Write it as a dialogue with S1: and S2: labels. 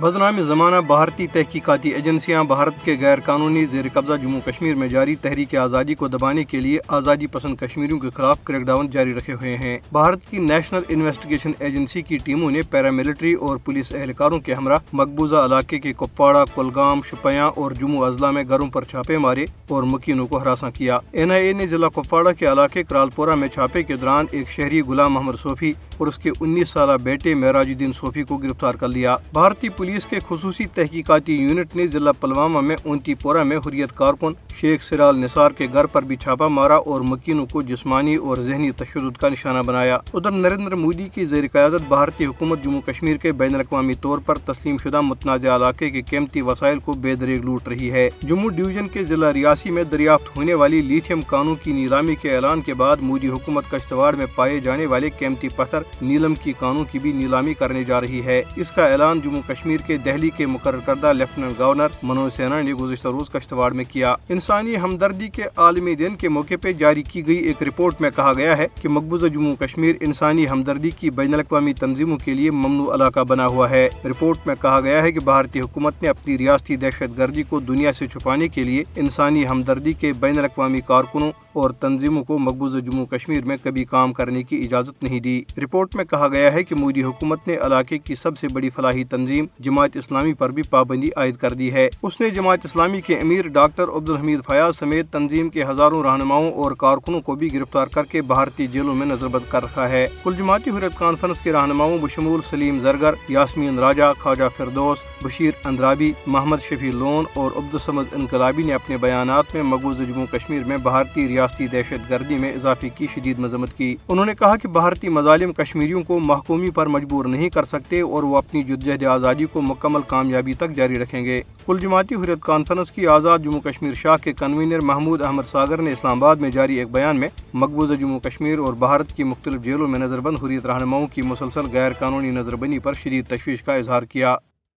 S1: بدنام زمانہ بھارتی تحقیقاتی ایجنسیاں بھارت کے غیر قانونی زیر قبضہ جموں کشمیر میں جاری تحریک آزادی کو دبانے کے لیے آزادی پسند کشمیریوں کے خلاف کریک ڈاؤن جاری رکھے ہوئے ہیں۔ بھارت کی نیشنل انویسٹیگیشن ایجنسی کی ٹیموں نے پیراملٹری اور پولیس اہلکاروں کے ہمراہ مقبوضہ علاقے کے کپواڑہ، کلگام شپیااں اور جموں اضلاع میں گھروں پر چھاپے مارے اور مکینوں کو ہراساں کیا۔ این آئی اے نے ضلع کپواڑہ کے علاقے کرالپورہ میں چھاپے کے دوران ایک شہری غلام محمد صوفی اور اس کے انیس سالہ بیٹے معراج الدین صوفی کو گرفتار کر لیا۔ بھارتی پولیس کے خصوصی تحقیقاتی یونٹ نے ضلع پلوامہ میں اونتی پورہ میں حریت کارکن شیخ سرال نثار کے گھر پر بھی چھاپا مارا اور مکینوں کو جسمانی اور ذہنی تشدد کا نشانہ بنایا۔ ادھر نریندر مودی کی زیر قیادت بھارتی حکومت جموں کشمیر کے بین الاقوامی طور پر تسلیم شدہ متنازع علاقے کے قیمتی وسائل کو بے دریگ لوٹ رہی ہے۔ جموں ڈویژن کے ضلع ریاسی میں دریافت ہونے والی لیتھیم کانوں کی نیلامی کے اعلان کے بعد مودی حکومت کشتواڑ میں پائے جانے والے قیمتی پتھر نیلم کی کانوں کی بھی نیلامی کرنے جا رہی ہے۔ اس کا اعلان جموں کشمیر کے دہلی کے مقرر کردہ لیفٹنٹ گورنر منوج سینا نے گزشتہ روز کشتواڑ میں کیا۔ انسانی ہمدردی کے عالمی دن کے موقع پہ جاری کی گئی ایک رپورٹ میں کہا گیا ہے کہ مقبوضہ جموں کشمیر انسانی ہمدردی کی بین الاقوامی تنظیموں کے لیے ممنوع علاقہ بنا ہوا ہے۔ رپورٹ میں کہا گیا ہے کہ بھارتی حکومت نے اپنی ریاستی دہشت گردی کو دنیا سے چھپانے کے لیے انسانی ہمدردی کے بین الاقوامی کارکنوں اور تنظیموں کو مقبوضہ جموں کشمیر میں کبھی کام کرنے کی اجازت نہیں دی۔ رپورٹ میں کہا گیا ہے کہ مودی حکومت نے علاقے کی سب سے بڑی فلاحی تنظیم جماعت اسلامی پر بھی پابندی عائد کر دی ہے۔ اس نے جماعت اسلامی کے امیر ڈاکٹر عبدالحمید فیاض سمیت تنظیم کے ہزاروں رہنماؤں اور کارکنوں کو بھی گرفتار کر کے بھارتی جیلوں میں نظر بند کر رکھا ہے۔ کل جماعتی حریت کانفرنس کے رہنماؤں بشمول سلیم زرگر، یاسمین راجہ، خواجہ فردوس، بشیر اندرابی، محمد شفیع لون اور عبدالسمد انقلابی نے اپنے بیانات میں مقبوضہ جموں کشمیر میں بھارتی ریاستی دہشت گردی میں اضافے کی شدید مذمت کی۔ انہوں نے کہا کہ بھارتی مظالم کشمیریوں کو محکومی پر مجبور نہیں کر سکتے اور وہ اپنی جدجہد آزادی کو مکمل کامیابی تک جاری رکھیں گے۔ کل جماعتی حریت کانفرنس کی آزاد جموں کشمیر شاہ کے کنوینر محمود احمد ساگر نے اسلام آباد میں جاری ایک بیان میں مقبوضہ جموں کشمیر اور بھارت کی مختلف جیلوں میں نظر بند حریت رہنماؤں کی مسلسل غیر قانونی نظر بنی پر شدید تشویش کا اظہار کیا۔